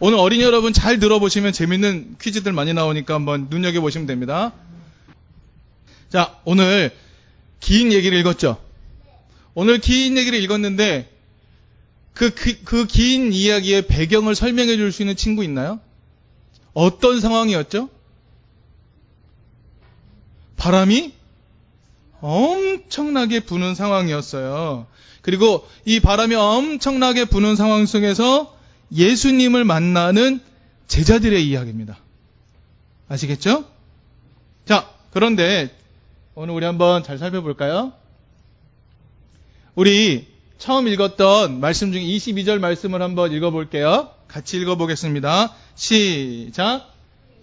오늘 어린이 여러분 잘 들어보시면 재밌는 퀴즈들 많이 나오니까 한번 눈여겨보시면 됩니다. 자, 오늘 긴 얘기를 읽었죠? 오늘 긴 얘기를 읽었는데 그, 그, 그 긴 이야기의 배경을 설명해 줄 수 있는 친구 있나요? 어떤 상황이었죠? 바람이 엄청나게 부는 상황이었어요. 그리고 이 바람이 엄청나게 부는 상황 속에서 예수님을 만나는 제자들의 이야기입니다. 아시겠죠? 자, 그런데 오늘 우리 한번 잘 살펴볼까요? 우리 처음 읽었던 말씀 중에 22절 말씀을 한번 읽어볼게요. 같이 읽어보겠습니다. 시작.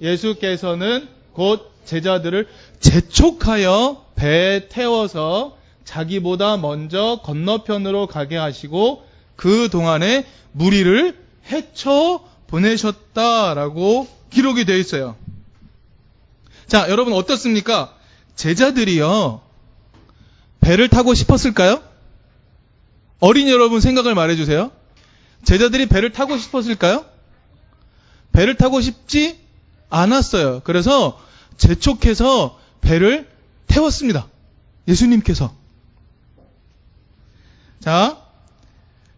예수께서는 곧 제자들을 재촉하여 배에 태워서 자기보다 먼저 건너편으로 가게 하시고 그 동안에 무리를 헤쳐 보내셨다라고 기록이 되어 있어요. 자, 여러분 어떻습니까? 제자들이요. 배를 타고 싶었을까요? 어린 여러분 생각을 말해 주세요. 제자들이 배를 타고 싶었을까요? 배를 타고 싶지 않았어요. 그래서 재촉해서 배를 태웠습니다. 예수님께서. 자,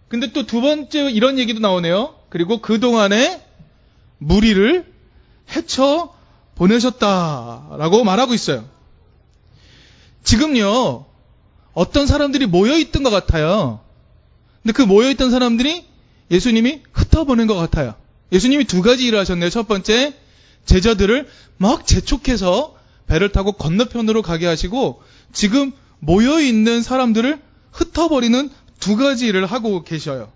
근데 또 두 번째 이런 얘기도 나오네요. 그리고 그동안에 무리를 헤쳐 보내셨다라고 말하고 있어요. 지금요, 어떤 사람들이 모여있던 것 같아요. 근데 그 모여있던 사람들이 예수님이 흩어보낸 것 같아요. 예수님이 두 가지 일을 하셨네요. 첫 번째, 제자들을 막 재촉해서 배를 타고 건너편으로 가게 하시고 지금 모여있는 사람들을 흩어버리는 두 가지 일을 하고 계셔요.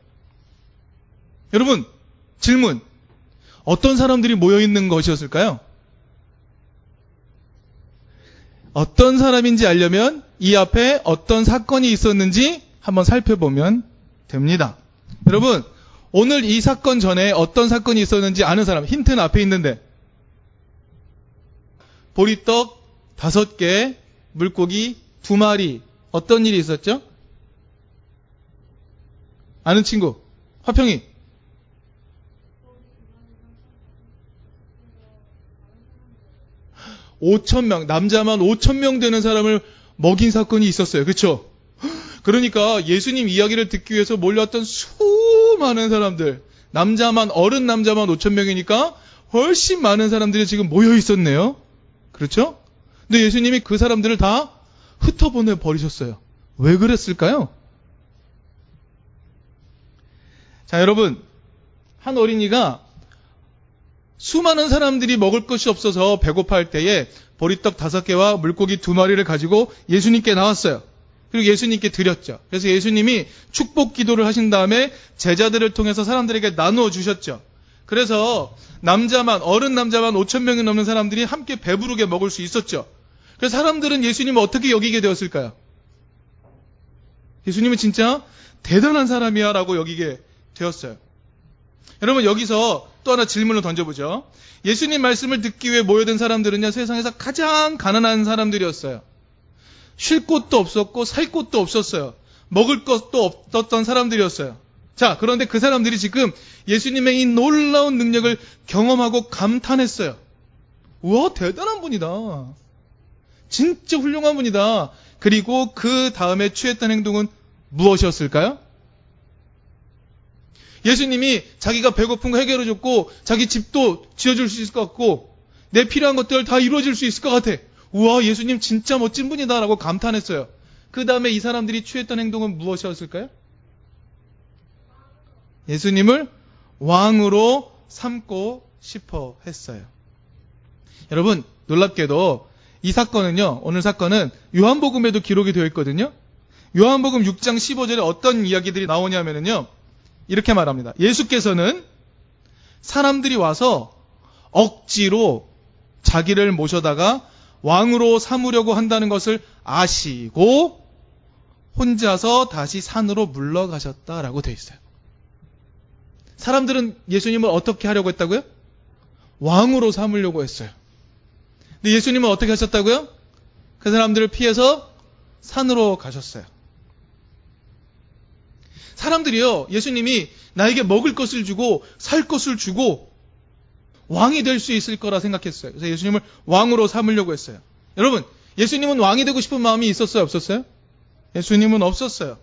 여러분, 질문. 어떤 사람들이 모여있는 것이었을까요? 어떤 사람인지 알려면 이 앞에 어떤 사건이 있었는지 한번 살펴보면 됩니다. 여러분, 오늘 이 사건 전에 어떤 사건이 있었는지 아는 사람, 힌트는 앞에 있는데, 보리떡 다섯 개, 물고기 두 마리, 어떤 일이 있었죠? 아는 친구, 화평이. 오천 명 남자만 오천 명 되는 사람을 먹인 사건이 있었어요. 그렇죠? 그러니까 예수님 이야기를 듣기 위해서 몰려왔던 수많은 사람들, 남자만 어른 남자만 5천 명이니까 훨씬 많은 사람들이 지금 모여 있었네요. 그렇죠? 근데 예수님이 그 사람들을 다 흩어보내 버리셨어요. 왜 그랬을까요? 자, 여러분. 한 어린이가 수많은 사람들이 먹을 것이 없어서 배고파할 때에 보리떡 다섯 개와 물고기 두 마리를 가지고 예수님께 나왔어요. 그리고 예수님께 드렸죠. 그래서 예수님이 축복 기도를 하신 다음에 제자들을 통해서 사람들에게 나누어 주셨죠. 그래서 남자만 어른 남자만 5천 명이 넘는 사람들이 함께 배부르게 먹을 수 있었죠. 그래서 사람들은 예수님을 어떻게 여기게 되었을까요? 예수님은 진짜 대단한 사람이야라고 여기게 되었어요. 여러분 여기서 또 하나 질문을 던져보죠. 예수님 말씀을 듣기 위해 모여든 사람들은요 세상에서 가장 가난한 사람들이었어요. 쉴 곳도 없었고 살 곳도 없었어요. 먹을 것도 없었던 사람들이었어요. 자, 그런데 그 사람들이 지금 예수님의 이 놀라운 능력을 경험하고 감탄했어요. 우와, 대단한 분이다. 진짜 훌륭한 분이다. 그리고 그 다음에 취했던 행동은 무엇이었을까요? 예수님이 자기가 배고픈 거 해결해 줬고, 자기 집도 지어줄 수 있을 것 같고, 내 필요한 것들 다 이루어질 수 있을 것 같아. 우와, 예수님 진짜 멋진 분이다라고 감탄했어요. 그 다음에 이 사람들이 취했던 행동은 무엇이었을까요? 예수님을 왕으로 삼고 싶어 했어요. 여러분, 놀랍게도 이 사건은요, 오늘 사건은 요한복음에도 기록이 되어 있거든요. 요한복음 6장 15절에 어떤 이야기들이 나오냐면요. 이렇게 말합니다. 예수께서는 사람들이 와서 억지로 자기를 모셔다가 왕으로 삼으려고 한다는 것을 아시고 혼자서 다시 산으로 물러가셨다라고 되어 있어요. 사람들은 예수님을 어떻게 하려고 했다고요? 왕으로 삼으려고 했어요. 근데 예수님은 어떻게 하셨다고요? 그 사람들을 피해서 산으로 가셨어요. 사람들이요, 예수님이 나에게 먹을 것을 주고 살 것을 주고 왕이 될 수 있을 거라 생각했어요. 그래서 예수님을 왕으로 삼으려고 했어요. 여러분, 예수님은 왕이 되고 싶은 마음이 있었어요? 없었어요? 예수님은 없었어요.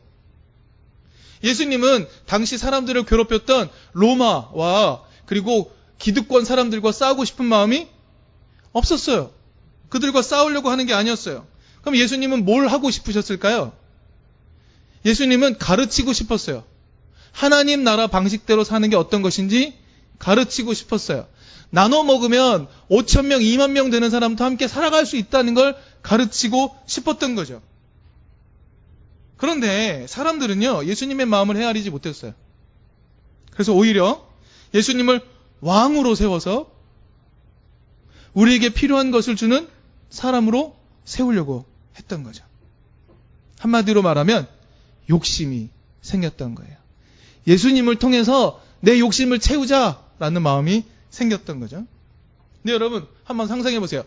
예수님은 당시 사람들을 괴롭혔던 로마와 그리고 기득권 사람들과 싸우고 싶은 마음이 없었어요. 그들과 싸우려고 하는 게 아니었어요. 그럼 예수님은 뭘 하고 싶으셨을까요? 예수님은 가르치고 싶었어요. 하나님 나라 방식대로 사는 게 어떤 것인지 가르치고 싶었어요. 나눠 먹으면 5천 명, 2만 명 되는 사람도 함께 살아갈 수 있다는 걸 가르치고 싶었던 거죠. 그런데 사람들은요, 예수님의 마음을 헤아리지 못했어요. 그래서 오히려 예수님을 왕으로 세워서 우리에게 필요한 것을 주는 사람으로 세우려고 했던 거죠. 한마디로 말하면 욕심이 생겼던 거예요. 예수님을 통해서 내 욕심을 채우자라는 마음이 생겼던 거죠. 근데 여러분, 한번 상상해 보세요.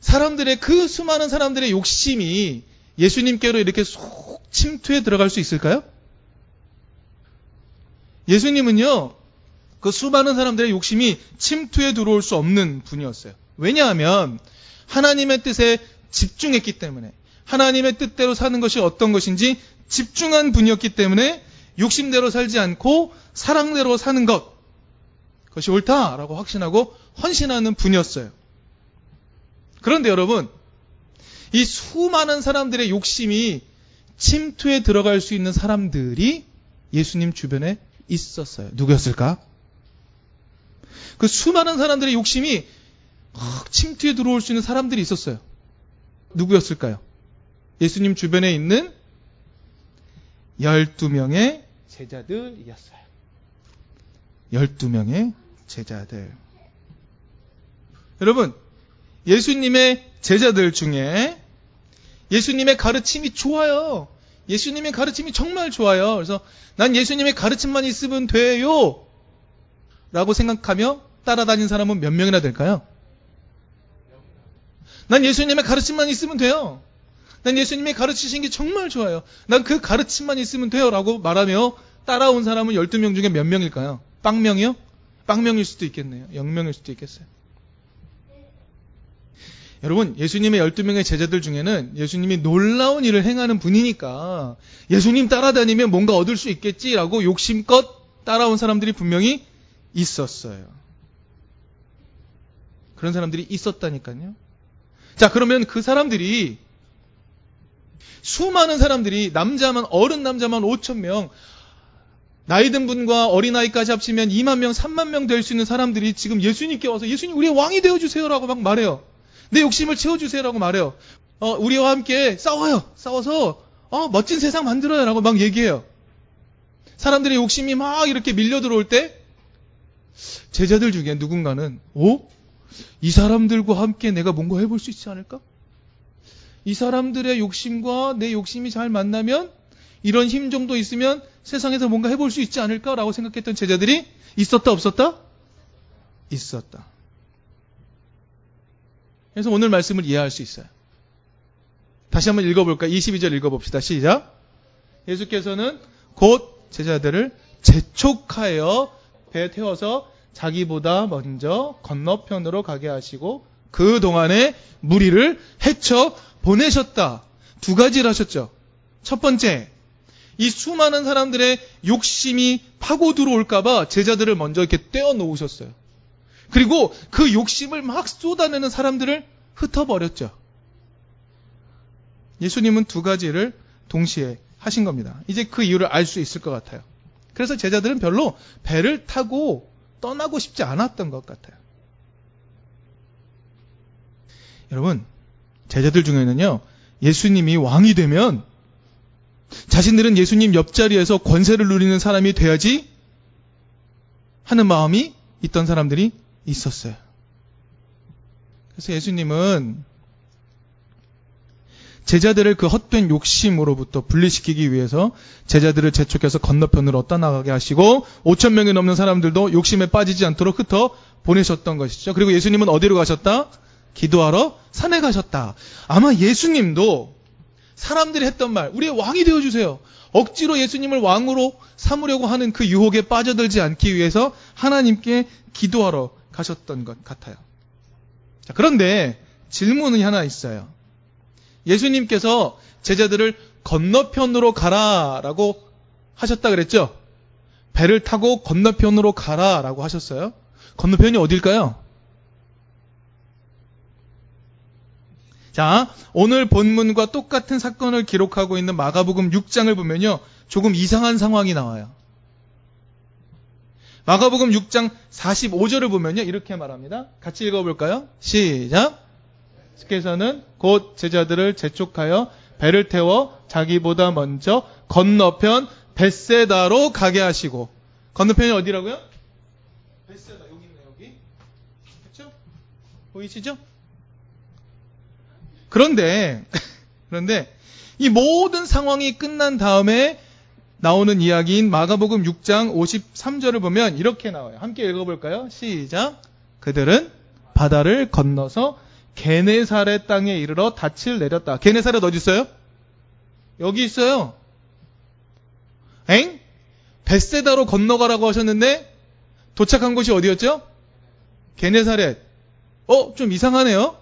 사람들의 그 수많은 사람들의 욕심이 예수님께로 이렇게 속 침투해 들어갈 수 있을까요? 예수님은요, 그 수많은 사람들의 욕심이 침투해 들어올 수 없는 분이었어요. 왜냐하면 하나님의 뜻에 집중했기 때문에 하나님의 뜻대로 사는 것이 어떤 것인지 집중한 분이었기 때문에 욕심대로 살지 않고 사랑대로 사는 것 그것이 옳다라고 확신하고 헌신하는 분이었어요. 그런데 여러분 이 수많은 사람들의 욕심이 침투에 들어갈 수 있는 사람들이 예수님 주변에 있었어요. 누구였을까? 그 수많은 사람들의 욕심이 침투에 들어올 수 있는 사람들이 있었어요. 누구였을까요? 예수님 주변에 있는 12명의 제자들이었어요. 12명의 제자들. 여러분, 예수님의 제자들 중에 예수님의 가르침이 좋아요. 예수님의 가르침이 정말 좋아요. 그래서 난 예수님의 가르침만 있으면 돼요. 라고 생각하며 따라다닌 사람은 몇 명이나 될까요? 난 예수님의 가르침만 있으면 돼요. 난 예수님이 가르치신 게 정말 좋아요. 난 그 가르침만 있으면 돼요. 라고 말하며 따라온 사람은 12명 중에 몇 명일까요? 빵명이요? 빵명일 수도 있겠네요. 0명일 수도 있겠어요. 여러분, 예수님의 12명의 제자들 중에는 예수님이 놀라운 일을 행하는 분이니까 예수님 따라다니면 뭔가 얻을 수 있겠지라고 욕심껏 따라온 사람들이 분명히 있었어요. 그런 사람들이 있었다니까요. 자, 그러면 그 사람들이 수많은 사람들이 남자만 어른 남자만 5천 명 나이 든 분과 어린아이까지 합치면 2만 명, 3만 명 될 수 있는 사람들이 지금 예수님께 와서 예수님 우리의 왕이 되어 주세요라고 막 말해요. 내 욕심을 채워 주세요라고 말해요. 어, 우리와 함께 싸워요. 싸워서 어, 멋진 세상 만들어요라고 막 얘기해요. 사람들의 욕심이 막 이렇게 밀려 들어올 때 제자들 중에 누군가는 오? 이 사람들과 함께 내가 뭔가 해볼 수 있지 않을까? 이 사람들의 욕심과 내 욕심이 잘 만나면 이런 힘 정도 있으면 세상에서 뭔가 해볼 수 있지 않을까라고 생각했던 제자들이 있었다 없었다? 있었다. 그래서 오늘 말씀을 이해할 수 있어요. 다시 한번 읽어볼까? 22절 읽어봅시다. 시작. 예수께서는 곧 제자들을 재촉하여 배 태워서 자기보다 먼저 건너편으로 가게 하시고 그 동안에 무리를 헤쳐 보내셨다. 두 가지를 하셨죠. 첫 번째, 이 수많은 사람들의 욕심이 파고 들어올까봐 제자들을 먼저 이렇게 떼어 놓으셨어요. 그리고 그 욕심을 막 쏟아내는 사람들을 흩어버렸죠. 예수님은 두 가지를 동시에 하신 겁니다. 이제 그 이유를 알 수 있을 것 같아요. 그래서 제자들은 별로 배를 타고 떠나고 싶지 않았던 것 같아요. 여러분, 제자들 중에는요, 예수님이 왕이 되면 자신들은 예수님 옆자리에서 권세를 누리는 사람이 돼야지 하는 마음이 있던 사람들이 있었어요. 그래서 예수님은 제자들을 그 헛된 욕심으로부터 분리시키기 위해서 제자들을 재촉해서 건너편으로 떠나가게 하시고 5천 명이 넘는 사람들도 욕심에 빠지지 않도록 흩어 보내셨던 것이죠. 그리고 예수님은 어디로 가셨다? 기도하러 산에 가셨다. 아마 예수님도 사람들이 했던 말, 우리의 왕이 되어주세요. 억지로 예수님을 왕으로 삼으려고 하는 그 유혹에 빠져들지 않기 위해서 하나님께 기도하러 가셨던 것 같아요. 자, 그런데 질문이 하나 있어요. 예수님께서 제자들을 건너편으로 가라라고 하셨다 그랬죠? 배를 타고 건너편으로 가라라고 하셨어요. 건너편이 어딜까요? 자, 오늘 본문과 똑같은 사건을 기록하고 있는 마가복음 6장을 보면요. 조금 이상한 상황이 나와요. 마가복음 6장 45절을 보면요. 이렇게 말합니다. 같이 읽어볼까요? 시작. 께서는 곧 제자들을 재촉하여 배를 태워 자기보다 먼저 건너편 벳세다로 가게 하시고 건너편이 어디라고요? 벳세다 여기 있네 여기 그렇죠? 보이시죠? 그런데 그런데 이 모든 상황이 끝난 다음에 나오는 이야기인 마가복음 6장 53절을 보면 이렇게 나와요. 함께 읽어볼까요? 시작. 그들은 바다를 건너서 게네사렛 땅에 이르러 닻을 내렸다. 게네사렛 어디 있어요? 여기 있어요. 엥? 벳세다로 건너가라고 하셨는데 도착한 곳이 어디였죠? 게네사렛. 어, 좀 이상하네요.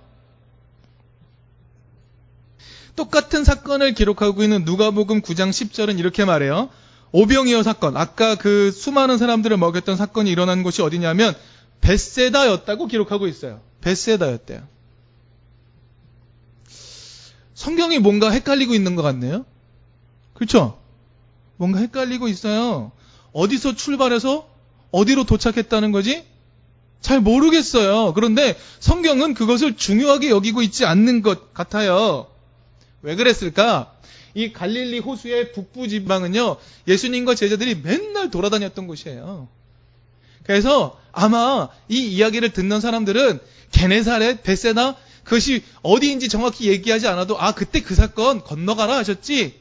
똑같은 사건을 기록하고 있는 누가복음 9장 10절은 이렇게 말해요. 오병이어 사건. 아까 그 수많은 사람들을 먹였던 사건이 일어난 곳이 어디냐면 벳세다였다고 기록하고 있어요. 벳세다였대요. 성경이 뭔가 헷갈리고 있는 것 같네요. 그렇죠? 뭔가 헷갈리고 있어요. 어디서 출발해서 어디로 도착했다는 거지? 잘 모르겠어요. 그런데 성경은 그것을 중요하게 여기고 있지 않는 것 같아요. 왜 그랬을까? 이 갈릴리 호수의 북부 지방은요, 예수님과 제자들이 맨날 돌아다녔던 곳이에요. 그래서 아마 이 이야기를 듣는 사람들은 게네사렛, 베세나, 그것이 어디인지 정확히 얘기하지 않아도, 아, 그때 그 사건 건너가라 하셨지,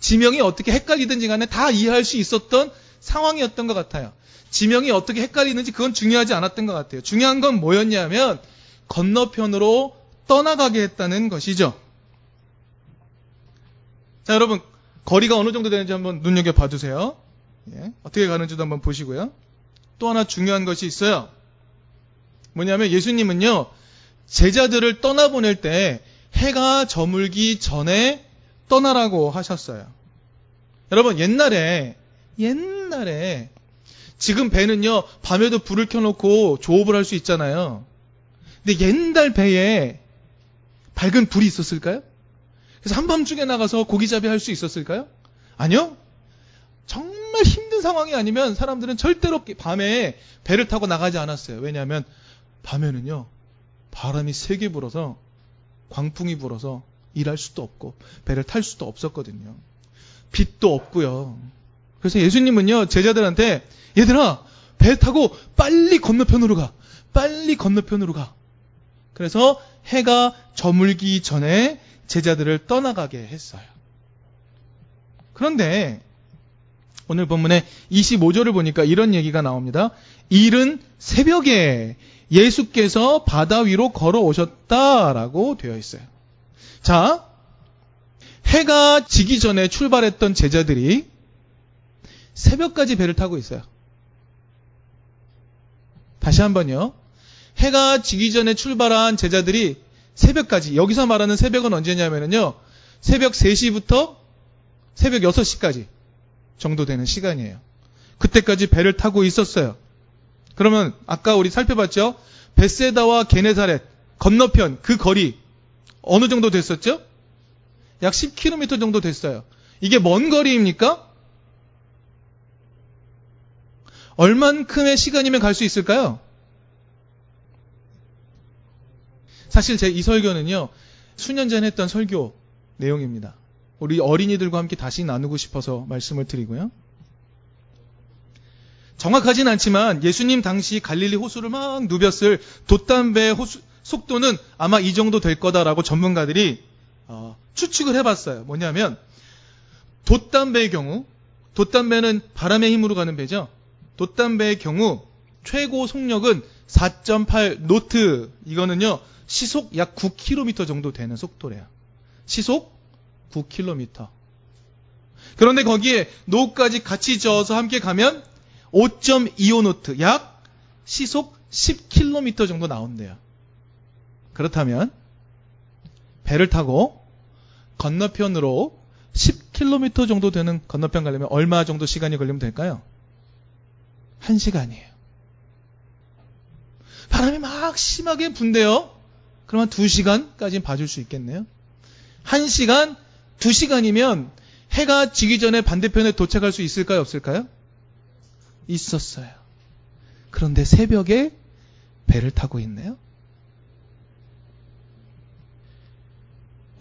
지명이 어떻게 헷갈리든지 간에 다 이해할 수 있었던 상황이었던 것 같아요. 지명이 어떻게 헷갈리는지 그건 중요하지 않았던 것 같아요. 중요한 건 뭐였냐면, 건너편으로 떠나가게 했다는 것이죠. 자, 여러분, 거리가 어느 정도 되는지 한번 눈여겨 봐 주세요. 예, 어떻게 가는지도 한번 보시고요. 또 하나 중요한 것이 있어요. 뭐냐면 예수님은요, 제자들을 떠나보낼 때 해가 저물기 전에 떠나라고 하셨어요. 여러분, 옛날에, 옛날에, 지금 배는요, 밤에도 불을 켜놓고 조업을 할 수 있잖아요. 근데 옛날 배에 밝은 불이 있었을까요? 그래서 한밤중에 나가서 고기잡이 할 수 있었을까요? 아니요. 정말 힘든 상황이 아니면 사람들은 절대로 밤에 배를 타고 나가지 않았어요. 왜냐하면 밤에는요 바람이 세게 불어서 광풍이 불어서 일할 수도 없고 배를 탈 수도 없었거든요. 빛도 없고요. 그래서 예수님은요 제자들한테 얘들아 배 타고 빨리 건너편으로 가. 빨리 건너편으로 가. 그래서 해가 저물기 전에 제자들을 떠나가게 했어요. 그런데 오늘 본문의 25절을 보니까 이런 얘기가 나옵니다. 이른 새벽에 예수께서 바다 위로 걸어오셨다라고 되어 있어요. 자, 해가 지기 전에 출발했던 제자들이 새벽까지 배를 타고 있어요. 다시 한번요. 해가 지기 전에 출발한 제자들이 새벽까지 여기서 말하는 새벽은 언제냐면요. 새벽 3시부터 새벽 6시까지 정도 되는 시간이에요. 그때까지 배를 타고 있었어요. 그러면 아까 우리 살펴봤죠? 베세다와 게네사렛 건너편 그 거리 어느 정도 됐었죠? 약 10km 정도 됐어요. 이게 먼 거리입니까? 얼만큼의 시간이면 갈 수 있을까요? 사실 제 이 설교는요, 수년 전에 했던 설교 내용입니다. 우리 어린이들과 함께 다시 나누고 싶어서 말씀을 드리고요. 정확하진 않지만 예수님 당시 갈릴리 호수를 막 누볐을 돛담배 호수, 속도는 아마 이 정도 될 거다라고 전문가들이 어, 추측을 해봤어요. 뭐냐면 돛단배의 경우, 돛단배는 바람의 힘으로 가는 배죠. 돛단배의 경우 최고 속력은 4.8 노트. 이거는요 시속 약 9km 정도 되는 속도래요. 시속 9km. 그런데 거기에 노까지 같이 저어서 함께 가면 5.25노트, 약 시속 10km 정도 나온대요. 그렇다면 배를 타고 건너편으로 10km 정도 되는 건너편 가려면 얼마 정도 시간이 걸리면 될까요? 1시간이에요. 바람이 막 심하게 분대요. 그러면 2시간까지 봐줄 수 있겠네요. 1시간, 2시간이면 해가 지기 전에 반대편에 도착할 수 있을까요? 없을까요? 있었어요. 그런데 새벽에 배를 타고 있네요.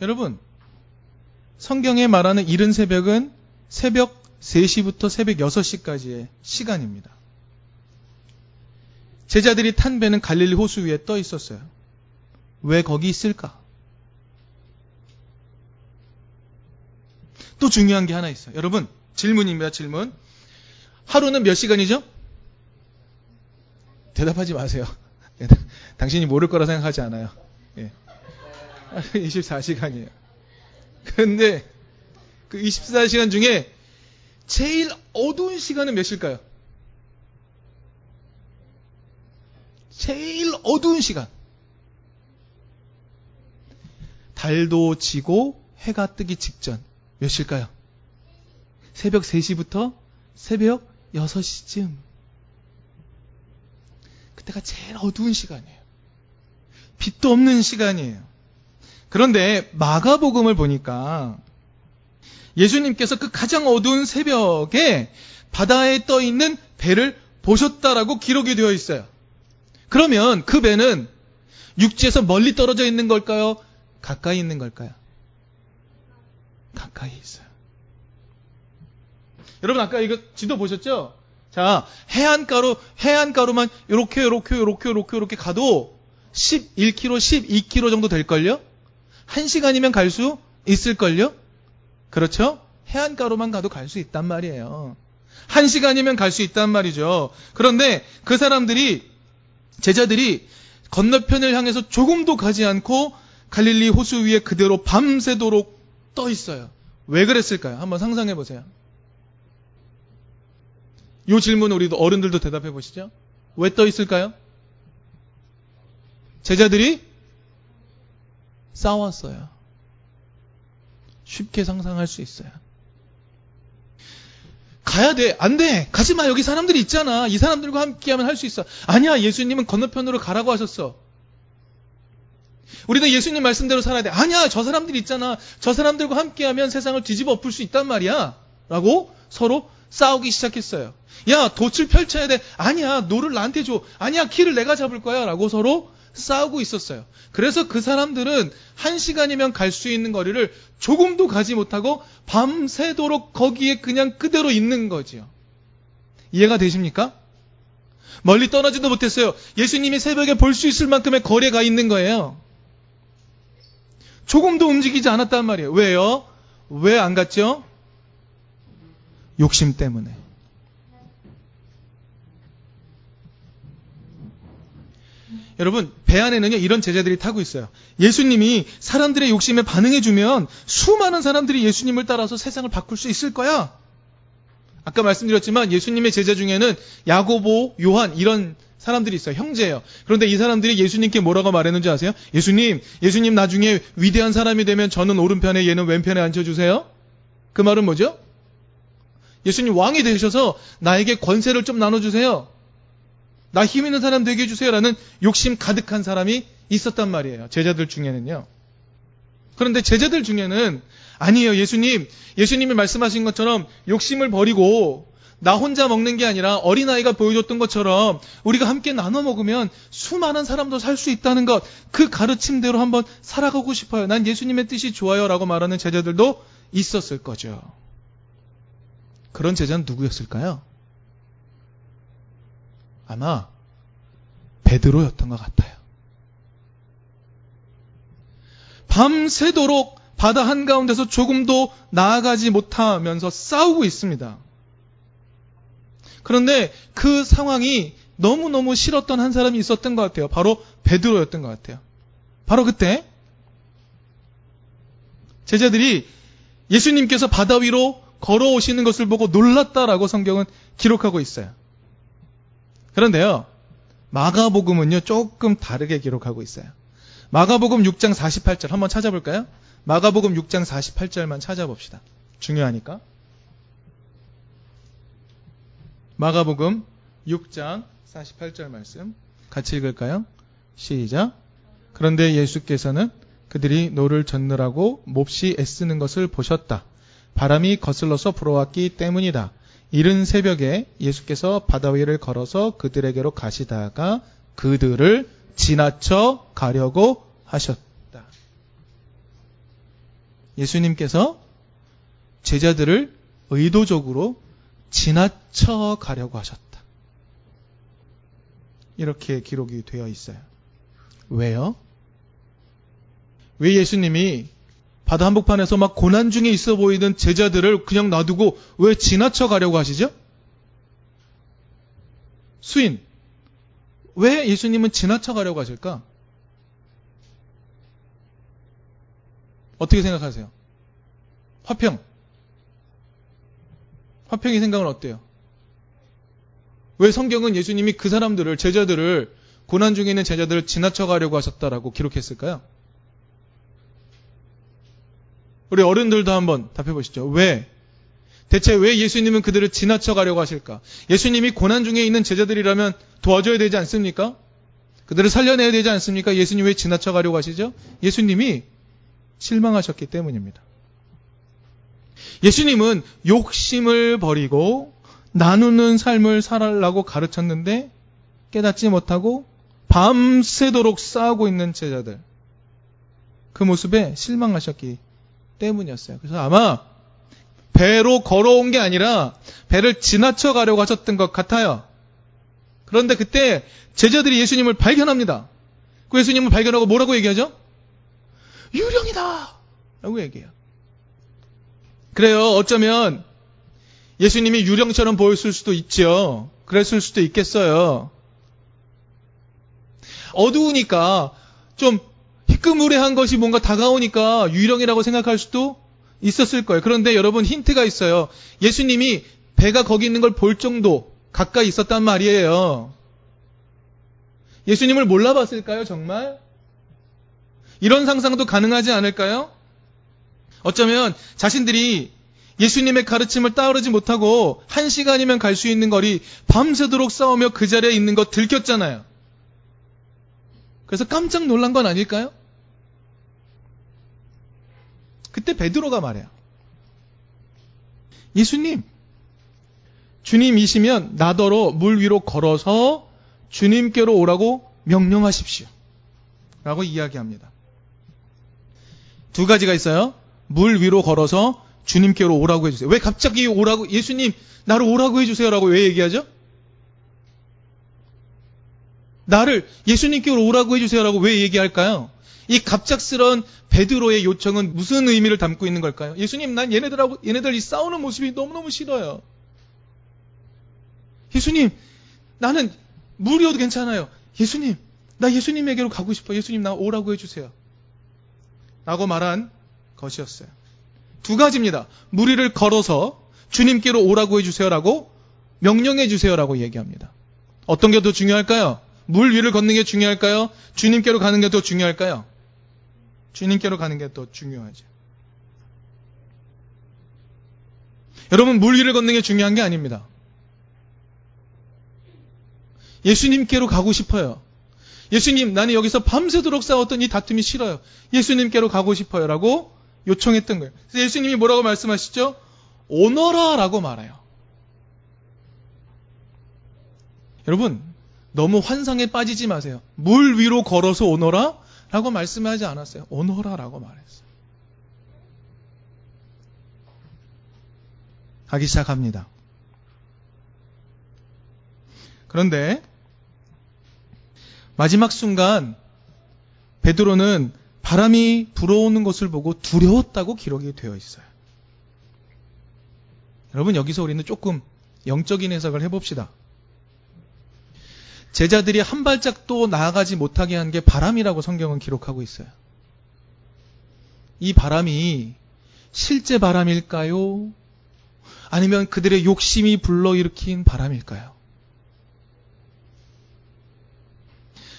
여러분, 성경에 말하는 이른 새벽은 새벽 3시부터 새벽 6시까지의 시간입니다. 제자들이 탄 배는 갈릴리 호수 위에 떠 있었어요. 왜 거기 있을까? 또 중요한 게 하나 있어요. 여러분, 질문입니다, 질문. 하루는 몇 시간이죠? 대답하지 마세요. 당신이 모를 거라 생각하지 않아요. 예. 24시간이에요. 그런데 그 24시간 중에 제일 어두운 시간은 몇일까요? 제일 어두운 시간. 달도 지고 해가 뜨기 직전. 몇일까요? 새벽 3시부터 새벽 6시쯤. 그때가 제일 어두운 시간이에요. 빛도 없는 시간이에요. 그런데 마가복음을 보니까 예수님께서 그 가장 어두운 새벽에 바다에 떠 있는 배를 보셨다라고 기록이 되어 있어요. 그러면 그 배는 육지에서 멀리 떨어져 있는 걸까요? 가까이 있는 걸까요? 가까이 있어요. 여러분 아까 이거 지도 보셨죠? 자, 해안가로 해안가로만 이렇게 이렇게 이렇게 이렇게 이렇게 가도 11km, 12km 정도 될 걸요? 1시간이면 갈 수 있을 걸요? 그렇죠? 해안가로만 가도 갈 수 있단 말이에요. 1시간이면 갈 수 있단 말이죠. 그런데 그 사람들이 제자들이 건너편을 향해서 조금도 가지 않고 갈릴리 호수 위에 그대로 밤새도록 떠 있어요. 왜 그랬을까요? 한번 상상해 보세요. 이 질문 우리도 어른들도 대답해 보시죠. 왜 떠 있을까요? 제자들이 싸웠어요. 쉽게 상상할 수 있어요. 가야 돼. 안 돼. 가지 마. 여기 사람들이 있잖아. 이 사람들과 함께하면 할 수 있어. 아니야. 예수님은 건너편으로 가라고 하셨어. 우리는 예수님 말씀대로 살아야 돼. 아니야. 저 사람들이 있잖아. 저 사람들과 함께하면 세상을 뒤집어 엎을 수 있단 말이야. 라고 서로 싸우기 시작했어요. 야, 돛을 펼쳐야 돼. 아니야. 노를 나한테 줘. 아니야. 키를 내가 잡을 거야. 라고 서로 싸우고 있었어요. 그래서 그 사람들은 한 시간이면 갈 수 있는 거리를 조금도 가지 못하고 밤새도록 거기에 그냥 그대로 있는 거지요. 이해가 되십니까? 멀리 떠나지도 못했어요. 예수님이 새벽에 볼 수 있을 만큼의 거리가 있는 거예요. 조금도 움직이지 않았단 말이에요. 왜요? 왜 안 갔죠? 욕심 때문에. 여러분, 배 안에는요, 이런 제자들이 타고 있어요. 예수님이 사람들의 욕심에 반응해주면 수많은 사람들이 예수님을 따라서 세상을 바꿀 수 있을 거야. 아까 말씀드렸지만 예수님의 제자 중에는 야고보, 요한, 이런 사람들이 있어요. 형제예요. 그런데 이 사람들이 예수님께 뭐라고 말했는지 아세요? 예수님, 예수님 나중에 위대한 사람이 되면 저는 오른편에 얘는 왼편에 앉혀주세요? 그 말은 뭐죠? 예수님 왕이 되셔서 나에게 권세를 좀 나눠주세요. 나 힘 있는 사람 되게 해주세요라는 욕심 가득한 사람이 있었단 말이에요. 제자들 중에는요. 그런데 제자들 중에는 아니에요. 예수님, 예수님이 말씀하신 것처럼 욕심을 버리고 나 혼자 먹는 게 아니라 어린아이가 보여줬던 것처럼 우리가 함께 나눠 먹으면 수많은 사람도 살 수 있다는 것, 그 가르침대로 한번 살아가고 싶어요. 난 예수님의 뜻이 좋아요. 라고 말하는 제자들도 있었을 거죠. 그런 제자는 누구였을까요? 아마 베드로였던 것 같아요. 밤새도록 바다 한가운데서 조금도 나아가지 못하면서 싸우고 있습니다. 그런데 그 상황이 너무너무 싫었던 한 사람이 있었던 것 같아요. 바로 베드로였던 것 같아요. 바로 그때 제자들이 예수님께서 바다 위로 걸어오시는 것을 보고 놀랐다라고 성경은 기록하고 있어요. 그런데요, 마가복음은요, 조금 다르게 기록하고 있어요. 마가복음 6장 48절 한번 찾아볼까요? 마가복음 6장 48절만 찾아봅시다. 중요하니까. 마가복음 6장 48절 말씀 같이 읽을까요? 시작. 그런데 예수께서는 그들이 노를 젓느라고 몹시 애쓰는 것을 보셨다. 바람이 거슬러서 불어왔기 때문이다. 이른 새벽에 예수께서 바다 위를 걸어서 그들에게로 가시다가 그들을 지나쳐 가려고 하셨다. 예수님께서 제자들을 의도적으로 지나쳐 가려고 하셨다. 이렇게 기록이 되어 있어요. 왜요? 왜 예수님이 바다 한복판에서 막 고난 중에 있어 보이는 제자들을 그냥 놔두고 왜 지나쳐 가려고 하시죠? 수인, 왜 예수님은 지나쳐 가려고 하실까? 어떻게 생각하세요? 화평. 화평의 생각은 어때요? 왜 성경은 예수님이 그 사람들을, 제자들을, 고난 중에 있는 제자들을 지나쳐 가려고 하셨다라고 기록했을까요? 우리 어른들도 한번 답해 보시죠. 왜? 대체 왜 예수님은 그들을 지나쳐 가려고 하실까? 예수님이 고난 중에 있는 제자들이라면 도와줘야 되지 않습니까? 그들을 살려내야 되지 않습니까? 예수님 왜 지나쳐 가려고 하시죠? 예수님이 실망하셨기 때문입니다. 예수님은 욕심을 버리고 나누는 삶을 살아라고 가르쳤는데 깨닫지 못하고 밤새도록 싸우고 있는 제자들. 그 모습에 실망하셨기 때문이었어요. 그래서 아마 배로 걸어온 게 아니라 배를 지나쳐 가려고 하셨던 것 같아요. 그런데 그때 제자들이 예수님을 발견합니다. 그 예수님을 발견하고 뭐라고 얘기하죠? 유령이다! 라고 얘기해요. 그래요. 어쩌면 예수님이 유령처럼 보였을 수도 있죠. 그랬을 수도 있겠어요. 어두우니까 좀 희끄무레한 것이 뭔가 다가오니까 유령이라고 생각할 수도 있었을 거예요. 그런데 여러분 힌트가 있어요. 예수님이 배가 거기 있는 걸 볼 정도 가까이 있었단 말이에요. 예수님을 몰라봤을까요, 정말? 이런 상상도 가능하지 않을까요? 어쩌면 자신들이 예수님의 가르침을 따르지 못하고 한 시간이면 갈 수 있는 거리 밤새도록 싸우며 그 자리에 있는 거 들켰잖아요. 그래서 깜짝 놀란 건 아닐까요? 그때 베드로가 말해요. 예수님, 주님이시면 나더러 물 위로 걸어서 주님께로 오라고 명령하십시오. 라고 이야기합니다. 두 가지가 있어요. 물 위로 걸어서 주님께로 오라고 해주세요. 왜 갑자기 오라고, 예수님, 나를 오라고 해주세요 라고 왜 얘기하죠? 나를 예수님께로 오라고 해주세요 라고 왜 얘기할까요? 이 갑작스러운 베드로의 요청은 무슨 의미를 담고 있는 걸까요? 예수님, 난 얘네들하고, 얘네들 이 싸우는 모습이 너무너무 싫어요. 예수님, 나는 물이어도 괜찮아요. 예수님, 나 예수님에게로 가고 싶어. 예수님, 나 오라고 해주세요. 라고 말한 것이었어요. 두 가지입니다. 무리를 걸어서 주님께로 오라고 해주세요라고 명령해 주세요라고 얘기합니다. 어떤 게 더 중요할까요? 물 위를 걷는 게 중요할까요? 주님께로 가는 게 더 중요할까요? 주님께로 가는 게 더 중요하죠. 여러분, 물 위를 걷는 게 중요한 게 아닙니다. 예수님께로 가고 싶어요. 예수님, 나는 여기서 밤새도록 싸웠던 이 다툼이 싫어요. 예수님께로 가고 싶어요. 라고 요청했던 거예요. 그래서 예수님이 뭐라고 말씀하시죠? 오너라 라고 말해요. 여러분, 너무 환상에 빠지지 마세요. 물 위로 걸어서 오너라? 라고 말씀하지 않았어요. 오너라 라고 말했어요. 가기 시작합니다. 그런데 마지막 순간 베드로는 바람이 불어오는 것을 보고 두려웠다고 기록이 되어 있어요. 여러분 여기서 우리는 조금 영적인 해석을 해봅시다. 제자들이 한 발짝도 나아가지 못하게 한 게 바람이라고 성경은 기록하고 있어요. 이 바람이 실제 바람일까요? 아니면 그들의 욕심이 불러일으킨 바람일까요?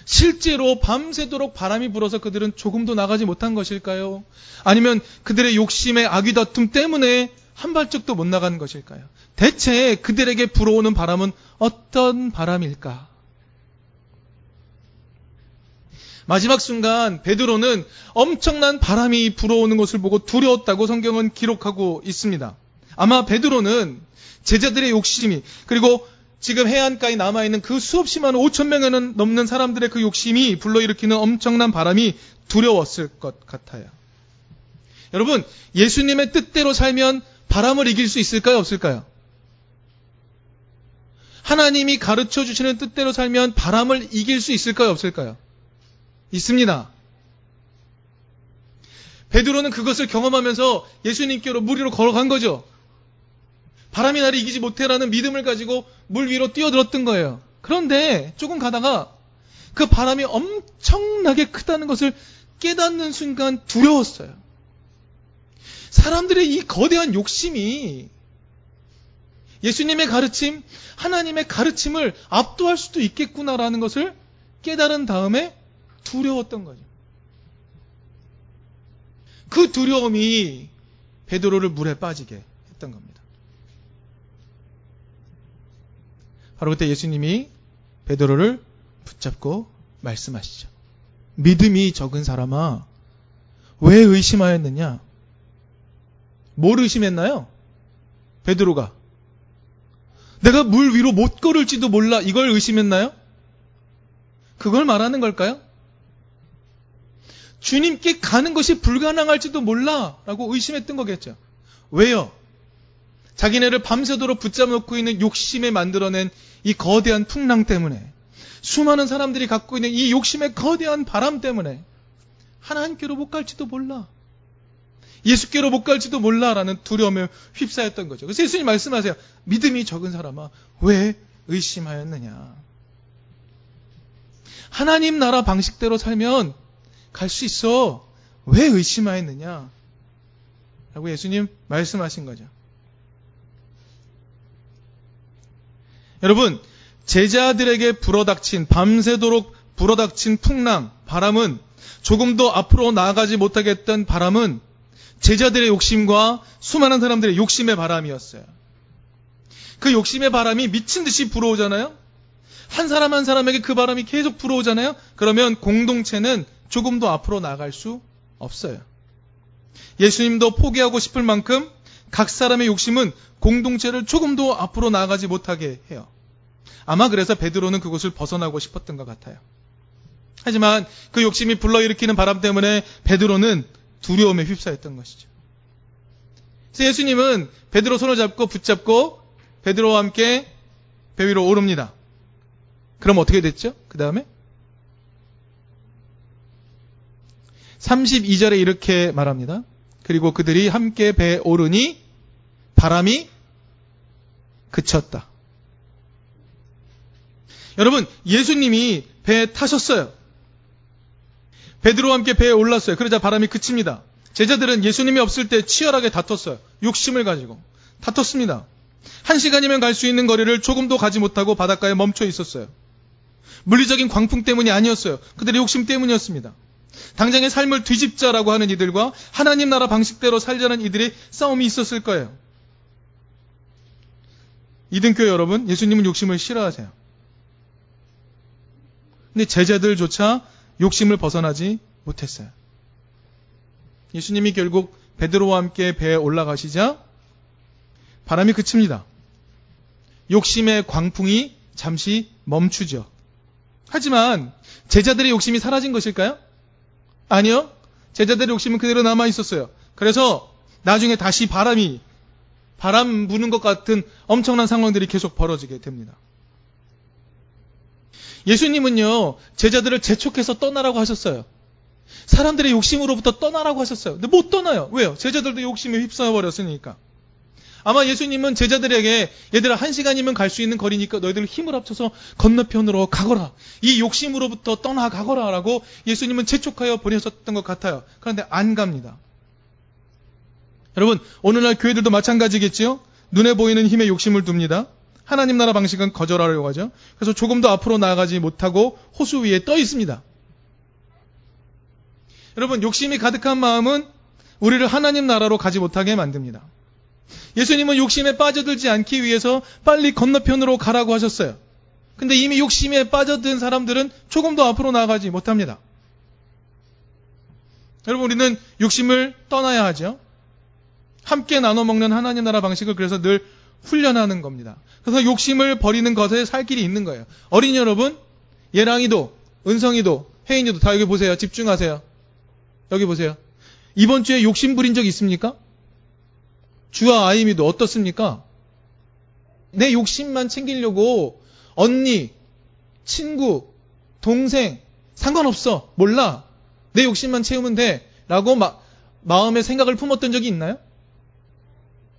실제로 밤새도록 바람이 불어서 그들은 조금도 나가지 못한 것일까요? 아니면 그들의 욕심의 악귀다툼 때문에 한 발짝도 못 나간 것일까요? 대체 그들에게 불어오는 바람은 어떤 바람일까? 마지막 순간 베드로는 엄청난 바람이 불어오는 것을 보고 두려웠다고 성경은 기록하고 있습니다. 아마 베드로는 제자들의 욕심이 그리고 지금 해안가에 남아있는 그 수없이 많은 5천 명에는 넘는 사람들의 그 욕심이 불러일으키는 엄청난 바람이 두려웠을 것 같아요. 여러분, 예수님의 뜻대로 살면 바람을 이길 수 있을까요? 없을까요? 하나님이 가르쳐 주시는 뜻대로 살면 바람을 이길 수 있을까요? 없을까요? 있습니다. 베드로는 그것을 경험하면서 예수님께로 물 위로 걸어간 거죠. 바람이 나를 이기지 못해라는 믿음을 가지고 물 위로 뛰어들었던 거예요. 그런데 조금 가다가 그 바람이 엄청나게 크다는 것을 깨닫는 순간 두려웠어요. 사람들의 이 거대한 욕심이 예수님의 가르침, 하나님의 가르침을 압도할 수도 있겠구나라는 것을 깨달은 다음에 두려웠던 거죠. 그 두려움이 베드로를 물에 빠지게 했던 겁니다. 바로 그때 예수님이 베드로를 붙잡고 말씀하시죠. 믿음이 적은 사람아, 왜 의심하였느냐? 뭘 의심했나요? 베드로가. 내가 물 위로 못 걸을지도 몰라. 이걸 의심했나요? 그걸 말하는 걸까요? 주님께 가는 것이 불가능할지도 몰라. 라고 의심했던 거겠죠. 왜요? 자기네를 밤새도록 붙잡아놓고 있는 욕심에 만들어낸 이 거대한 풍랑 때문에 수많은 사람들이 갖고 있는 이 욕심의 거대한 바람 때문에 하나님께로 못 갈지도 몰라. 예수께로 못 갈지도 몰라라는 두려움에 휩싸였던 거죠. 그래서 예수님 말씀하세요. 믿음이 적은 사람아, 왜 의심하였느냐? 하나님 나라 방식대로 살면 갈 수 있어. 왜 의심하였느냐? 라고 예수님 말씀하신 거죠. 여러분, 제자들에게 불어닥친, 밤새도록 불어닥친 풍랑, 바람은 조금도 앞으로 나아가지 못하게 했던 바람은 제자들의 욕심과 수많은 사람들의 욕심의 바람이었어요. 그 욕심의 바람이 미친 듯이 불어오잖아요? 한 사람 한 사람에게 그 바람이 계속 불어오잖아요? 그러면 공동체는 조금도 앞으로 나갈 수 없어요. 예수님도 포기하고 싶을 만큼 각 사람의 욕심은 공동체를 조금도 앞으로 나가지 못하게 해요. 아마 그래서 베드로는 그곳을 벗어나고 싶었던 것 같아요. 하지만 그 욕심이 불러일으키는 바람 때문에 베드로는 두려움에 휩싸였던 것이죠. 그래서 예수님은 베드로 손을 잡고 붙잡고 베드로와 함께 배 위로 오릅니다. 그럼 어떻게 됐죠? 그 다음에 32절에 이렇게 말합니다. 그리고 그들이 함께 배에 오르니 바람이 그쳤다. 여러분, 예수님이 배에 타셨어요. 베드로와 함께 배에 올랐어요. 그러자 바람이 그칩니다. 제자들은 예수님이 없을 때 치열하게 다퉜어요. 욕심을 가지고. 다퉜습니다. 한 시간이면 갈 수 있는 거리를 조금도 가지 못하고 바닷가에 멈춰 있었어요. 물리적인 광풍 때문이 아니었어요. 그들의 욕심 때문이었습니다. 당장의 삶을 뒤집자라고 하는 이들과 하나님 나라 방식대로 살자는 이들의 싸움이 있었을 거예요. 이등교 여러분, 예수님은 욕심을 싫어하세요. 근데 제자들조차 욕심을 벗어나지 못했어요. 예수님이 결국 베드로와 함께 배에 올라가시자 바람이 그칩니다. 욕심의 광풍이 잠시 멈추죠. 하지만 제자들의 욕심이 사라진 것일까요? 아니요. 제자들의 욕심은 그대로 남아 있었어요. 그래서 나중에 다시 바람이 바람 부는 것 같은 엄청난 상황들이 계속 벌어지게 됩니다. 예수님은요, 제자들을 재촉해서 떠나라고 하셨어요. 사람들의 욕심으로부터 떠나라고 하셨어요. 근데 못 떠나요. 왜요? 제자들도 욕심에 휩싸여 버렸으니까. 아마 예수님은 제자들에게 얘들아 한 시간이면 갈 수 있는 거리니까 너희들 힘을 합쳐서 건너편으로 가거라. 이 욕심으로부터 떠나가거라라고 예수님은 재촉하여 보내셨던 것 같아요. 그런데 안 갑니다. 여러분, 오늘날 교회들도 마찬가지겠지요? 눈에 보이는 힘에 욕심을 둡니다. 하나님 나라 방식은 거절하려고 하죠. 그래서 조금 더 앞으로 나아가지 못하고 호수 위에 떠 있습니다. 여러분, 욕심이 가득한 마음은 우리를 하나님 나라로 가지 못하게 만듭니다. 예수님은 욕심에 빠져들지 않기 위해서 빨리 건너편으로 가라고 하셨어요. 근데 이미 욕심에 빠져든 사람들은 조금 더 앞으로 나아가지 못합니다. 여러분, 우리는 욕심을 떠나야 하죠. 함께 나눠 먹는 하나님 나라 방식을 그래서 늘 훈련하는 겁니다. 그래서 욕심을 버리는 것에 살 길이 있는 거예요. 어린이 여러분, 예랑이도, 은성이도, 혜인이도 다 여기 보세요. 집중하세요. 여기 보세요. 이번 주에 욕심 부린 적 있습니까? 주와 아이미도 어떻습니까? 내 욕심만 챙기려고 언니, 친구, 동생, 상관없어. 몰라. 내 욕심만 채우면 돼. 라고 마, 마음의 생각을 품었던 적이 있나요?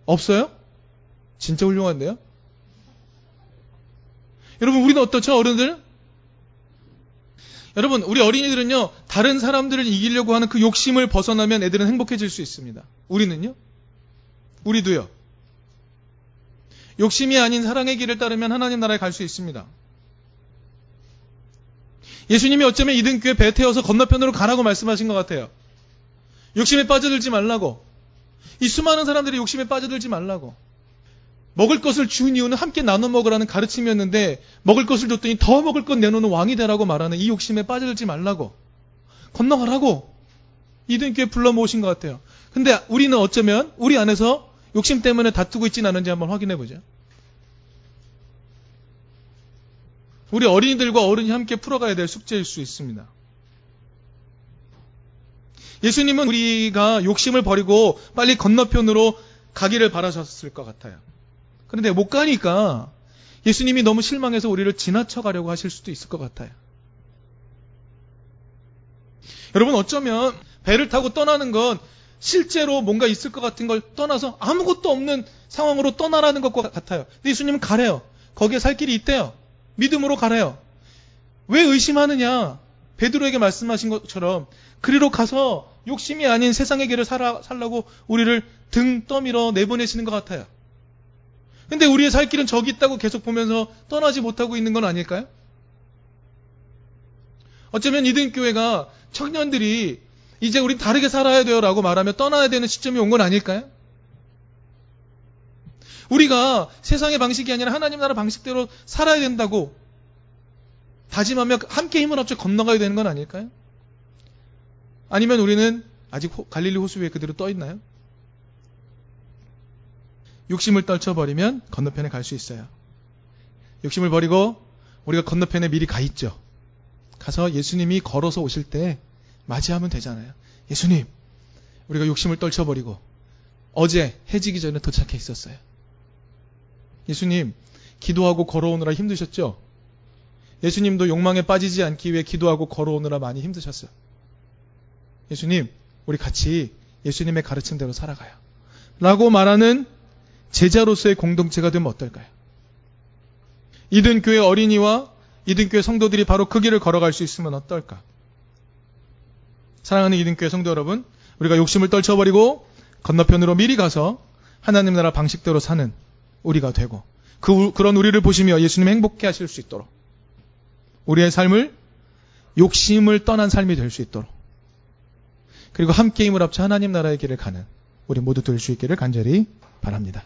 없어요? 진짜 훌륭한데요? 여러분, 우리는 어떻죠, 어른들? 여러분, 우리 어린이들은요, 다른 사람들을 이기려고 하는 그 욕심을 벗어나면 애들은 행복해질 수 있습니다. 우리는요? 우리도요. 욕심이 아닌 사랑의 길을 따르면 하나님 나라에 갈 수 있습니다. 예수님이 어쩌면 이등교회 배 태워서 건너편으로 가라고 말씀하신 것 같아요. 욕심에 빠져들지 말라고. 이 수많은 사람들이 욕심에 빠져들지 말라고. 먹을 것을 준 이유는 함께 나눠 먹으라는 가르침이었는데 먹을 것을 줬더니 더 먹을 것 내놓는 왕이 되라고 말하는 이 욕심에 빠져들지 말라고. 건너가라고. 이등교회 불러 모으신 것 같아요. 근데 우리는 어쩌면 우리 안에서 욕심 때문에 다투고 있지는 않은지 한번 확인해 보죠. 우리 어린이들과 어른이 함께 풀어가야 될 숙제일 수 있습니다. 예수님은 우리가 욕심을 버리고 빨리 건너편으로 가기를 바라셨을 것 같아요. 그런데 못 가니까 예수님이 너무 실망해서 우리를 지나쳐 가려고 하실 수도 있을 것 같아요. 여러분 어쩌면 배를 타고 떠나는 건 실제로 뭔가 있을 것 같은 걸 떠나서 아무것도 없는 상황으로 떠나라는 것과 같아요. 근데 예수님은 가래요. 거기에 살 길이 있대요. 믿음으로 가래요. 왜 의심하느냐? 베드로에게 말씀하신 것처럼 그리로 가서 욕심이 아닌 세상의 길을 살아, 살라고 우리를 등 떠밀어 내보내시는 것 같아요. 근데 우리의 살 길은 저기 있다고 계속 보면서 떠나지 못하고 있는 건 아닐까요? 어쩌면 이등교회가 청년들이 이제 우리 다르게 살아야 돼요 라고 말하며 떠나야 되는 시점이 온 건 아닐까요? 우리가 세상의 방식이 아니라 하나님 나라 방식대로 살아야 된다고 다짐하며 함께 힘을 합쳐 건너가야 되는 건 아닐까요? 아니면 우리는 아직 갈릴리 호수 위에 그대로 떠 있나요? 욕심을 떨쳐버리면 건너편에 갈 수 있어요. 욕심을 버리고 우리가 건너편에 미리 가 있죠. 가서 예수님이 걸어서 오실 때 맞이하면 되잖아요. 예수님, 우리가 욕심을 떨쳐버리고 어제 해지기 전에 도착해 있었어요. 예수님, 기도하고 걸어오느라 힘드셨죠? 예수님도 욕망에 빠지지 않기 위해 기도하고 걸어오느라 많이 힘드셨어요. 예수님, 우리 같이 예수님의 가르침대로 살아가요. 라고 말하는 제자로서의 공동체가 되면 어떨까요? 이든교회 어린이와 이든교회 성도들이 바로 그 길을 걸어갈 수 있으면 어떨까? 사랑하는 이든교회 성도 여러분, 우리가 욕심을 떨쳐버리고 건너편으로 미리 가서 하나님 나라 방식대로 사는 우리가 되고 그, 그런 우리를 보시며 예수님 행복해 하실 수 있도록 우리의 삶을 욕심을 떠난 삶이 될 수 있도록 그리고 함께 힘을 합쳐 하나님 나라의 길을 가는 우리 모두 될 수 있기를 간절히 바랍니다.